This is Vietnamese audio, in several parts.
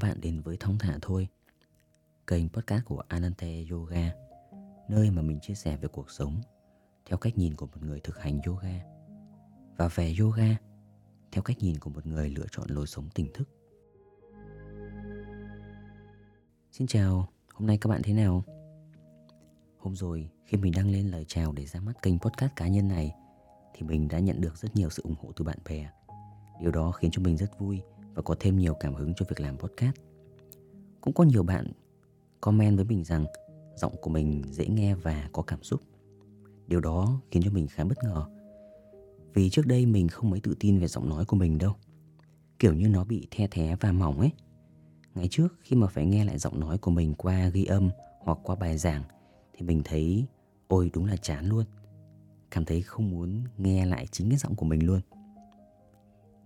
các bạn đến với Thông Thả Thôi Kênh podcast của Anante Yoga Nơi mà mình chia sẻ về cuộc sống Theo cách nhìn của một người thực hành yoga. Và về yoga Theo cách nhìn của một người lựa chọn lối sống tỉnh thức. Xin chào, hôm nay các bạn thế nào? Hôm rồi khi mình đăng lên lời chào để ra mắt kênh podcast cá nhân này Thì mình đã nhận được rất nhiều sự ủng hộ từ bạn bè. Điều đó khiến cho mình rất vui và có thêm nhiều cảm hứng cho việc làm podcast. Cũng có nhiều bạn comment với mình rằng giọng của mình dễ nghe và có cảm xúc. Điều đó khiến cho mình khá bất ngờ. Vì trước đây mình không mấy tự tin về giọng nói của mình đâu. Kiểu như nó bị the thé và mỏng ấy. Ngày trước khi mà phải nghe lại giọng nói của mình qua ghi âm hoặc qua bài giảng thì mình thấy, ôi, đúng là chán luôn. Cảm thấy không muốn nghe lại chính cái giọng của mình luôn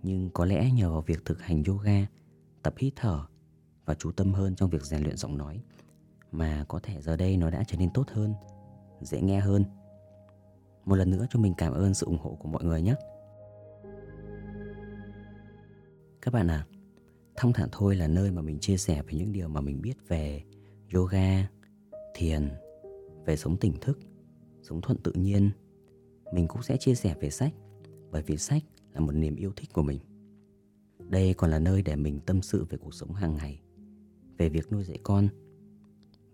nhưng có lẽ nhờ vào việc thực hành yoga, tập hít thở và chú tâm hơn trong việc rèn luyện giọng nói mà có thể giờ đây nó đã trở nên tốt hơn, dễ nghe hơn. Một lần nữa cho mình cảm ơn sự ủng hộ của mọi người nhé. Các bạn à, Thông thả thôi là nơi mà mình chia sẻ về những điều mà mình biết về yoga, thiền, về sống tỉnh thức, sống thuận tự nhiên. Mình cũng sẽ chia sẻ về sách, bởi vì sách là một niềm yêu thích của mình. Đây còn là nơi để mình tâm sự về cuộc sống hàng ngày, về việc nuôi dạy con.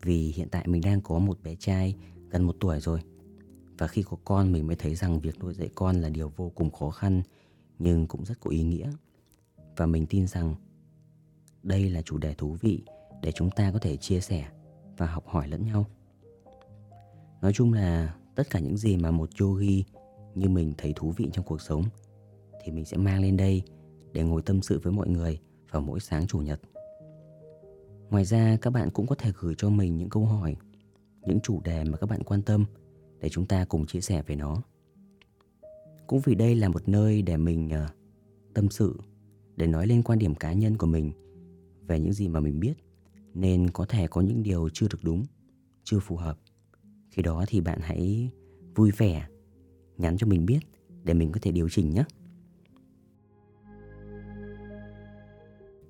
Vì hiện tại mình đang có một bé trai gần một tuổi rồi. Và khi có con mình mới thấy rằng việc nuôi dạy con là điều vô cùng khó khăn nhưng cũng rất có ý nghĩa. Và mình tin rằng đây là chủ đề thú vị để chúng ta có thể chia sẻ và học hỏi lẫn nhau. Nói chung là tất cả những gì mà một yogi như mình thấy thú vị trong cuộc sống thì mình sẽ mang lên đây để ngồi tâm sự với mọi người vào mỗi sáng chủ nhật. Ngoài ra các bạn cũng có thể gửi cho mình những câu hỏi, những chủ đề mà các bạn quan tâm để chúng ta cùng chia sẻ về nó. Cũng vì đây là một nơi để mình uh, tâm sự, để nói lên quan điểm cá nhân của mình về những gì mà mình biết, nên có thể có những điều chưa được đúng, chưa phù hợp. Khi đó thì bạn hãy vui vẻ nhắn cho mình biết để mình có thể điều chỉnh nhé.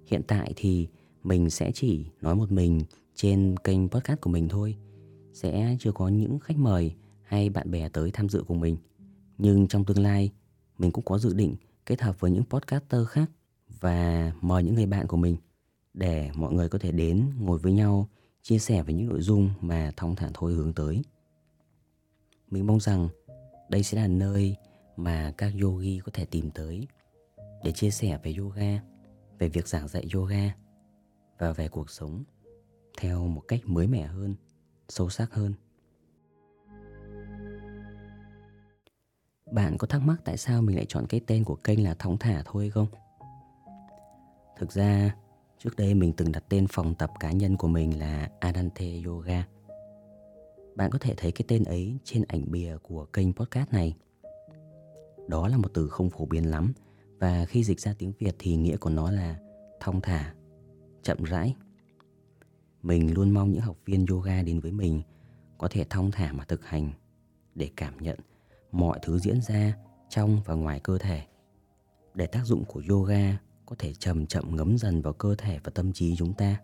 Hiện tại thì mình sẽ chỉ nói một mình trên kênh podcast của mình thôi. Sẽ chưa có những khách mời hay bạn bè tới tham dự cùng mình. Nhưng trong tương lai, mình cũng có dự định kết hợp với những podcaster khác và mời những người bạn của mình để mọi người có thể đến ngồi với nhau chia sẻ về những nội dung mà thong thả thôi hướng tới. Mình mong rằng đây sẽ là nơi mà các yogi có thể tìm tới để chia sẻ về yoga về việc giảng dạy yoga và về cuộc sống theo một cách mới mẻ hơn, sâu sắc hơn. Bạn có thắc mắc tại sao mình lại chọn cái tên của kênh là Thóng Thả thôi không? Thực ra, trước đây mình từng đặt tên phòng tập cá nhân của mình là Adante Yoga. Bạn có thể thấy cái tên ấy trên ảnh bìa của kênh podcast này. Đó là một từ không phổ biến lắm và khi dịch ra tiếng Việt thì nghĩa của nó là thong thả, chậm rãi. Mình luôn mong những học viên yoga đến với mình có thể thong thả mà thực hành để cảm nhận mọi thứ diễn ra trong và ngoài cơ thể. Để tác dụng của yoga có thể chậm chậm ngấm dần vào cơ thể và tâm trí chúng ta.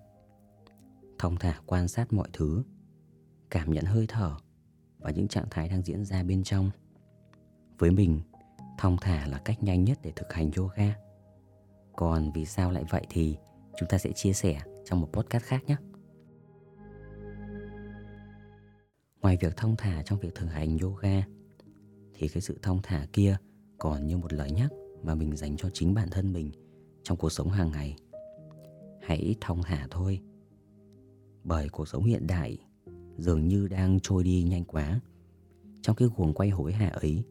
Thong thả quan sát mọi thứ, cảm nhận hơi thở và những trạng thái đang diễn ra bên trong. Với mình, thong thả là cách nhanh nhất để thực hành yoga. Còn vì sao lại vậy thì chúng ta sẽ chia sẻ trong một podcast khác nhé. Ngoài việc thong thả trong việc thực hành yoga, thì cái sự thong thả kia còn như một lời nhắc mà mình dành cho chính bản thân mình trong cuộc sống hàng ngày. Hãy thong thả thôi. Bởi cuộc sống hiện đại dường như đang trôi đi nhanh quá. Trong cái guồng quay hối hả ấy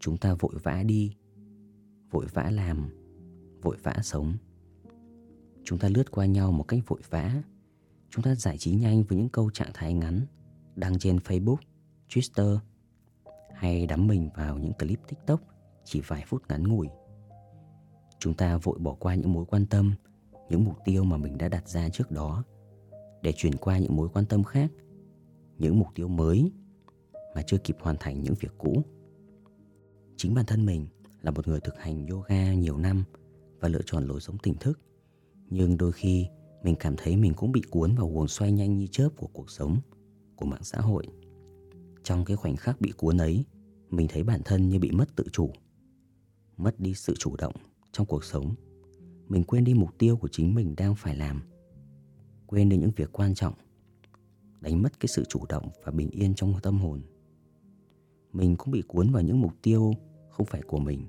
chúng ta vội vã đi, vội vã làm, vội vã sống. Chúng ta lướt qua nhau một cách vội vã. Chúng ta giải trí nhanh với những câu trạng thái ngắn đăng trên facebook, twitter hay đắm mình vào những clip tiktok chỉ vài phút ngắn ngủi. Chúng ta vội bỏ qua những mối quan tâm, những mục tiêu mà mình đã đặt ra trước đó để chuyển qua những mối quan tâm khác, những mục tiêu mới mà chưa kịp hoàn thành những việc cũ chính bản thân mình là một người thực hành yoga nhiều năm và lựa chọn lối sống tỉnh thức nhưng đôi khi mình cảm thấy mình cũng bị cuốn vào guồng xoay nhanh như chớp của cuộc sống, của mạng xã hội. Trong cái khoảnh khắc bị cuốn ấy, mình thấy bản thân như bị mất tự chủ, mất đi sự chủ động trong cuộc sống. Mình quên đi mục tiêu của chính mình đang phải làm, quên đi những việc quan trọng, đánh mất cái sự chủ động và bình yên trong tâm hồn. Mình cũng bị cuốn vào những mục tiêu không phải của mình,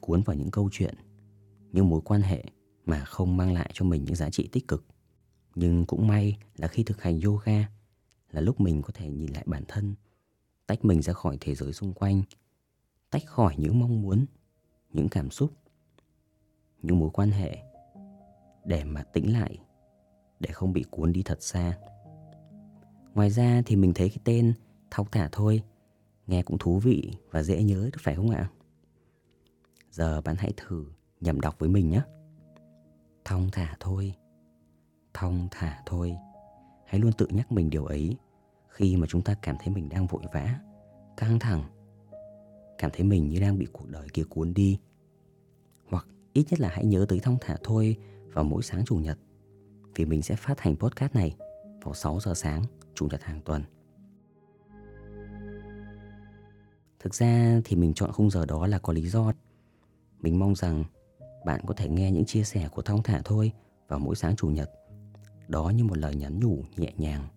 cuốn vào những câu chuyện, những mối quan hệ mà không mang lại cho mình những giá trị tích cực. Nhưng cũng may là khi thực hành yoga là lúc mình có thể nhìn lại bản thân, tách mình ra khỏi thế giới xung quanh, tách khỏi những mong muốn, những cảm xúc, những mối quan hệ để mà tĩnh lại, để không bị cuốn đi thật xa. Ngoài ra thì mình thấy cái tên thong thả thôi nghe cũng thú vị và dễ nhớ được phải không ạ? Giờ bạn hãy thử nhầm đọc với mình nhé. Thong thả thôi, thong thả thôi. Hãy luôn tự nhắc mình điều ấy khi mà chúng ta cảm thấy mình đang vội vã, căng thẳng, cảm thấy mình như đang bị cuộc đời kia cuốn đi. Hoặc ít nhất là hãy nhớ tới thong thả thôi vào mỗi sáng chủ nhật vì mình sẽ phát hành podcast này vào 6 giờ sáng chủ nhật hàng tuần. Thực ra thì mình chọn khung giờ đó là có lý do. Mình mong rằng bạn có thể nghe những chia sẻ của Thong Thả thôi vào mỗi sáng chủ nhật. Đó như một lời nhắn nhủ nhẹ nhàng,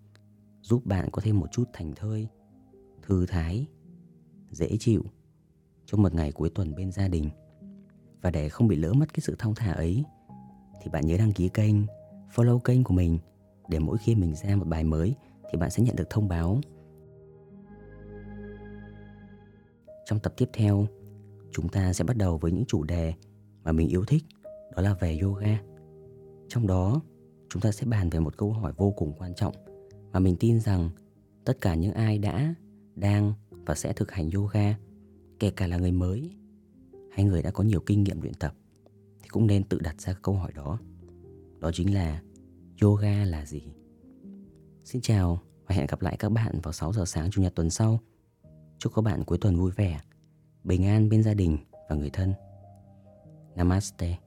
giúp bạn có thêm một chút thành thơi, thư thái, dễ chịu trong một ngày cuối tuần bên gia đình. Và để không bị lỡ mất cái sự thong thả ấy, thì bạn nhớ đăng ký kênh, follow kênh của mình để mỗi khi mình ra một bài mới thì bạn sẽ nhận được thông báo Trong tập tiếp theo, chúng ta sẽ bắt đầu với những chủ đề mà mình yêu thích, đó là về yoga. Trong đó, chúng ta sẽ bàn về một câu hỏi vô cùng quan trọng mà mình tin rằng tất cả những ai đã, đang và sẽ thực hành yoga, kể cả là người mới hay người đã có nhiều kinh nghiệm luyện tập thì cũng nên tự đặt ra câu hỏi đó. Đó chính là yoga là gì? Xin chào và hẹn gặp lại các bạn vào 6 giờ sáng chủ nhật tuần sau. Chúc các bạn cuối tuần vui vẻ, bình an bên gia đình và người thân. Namaste.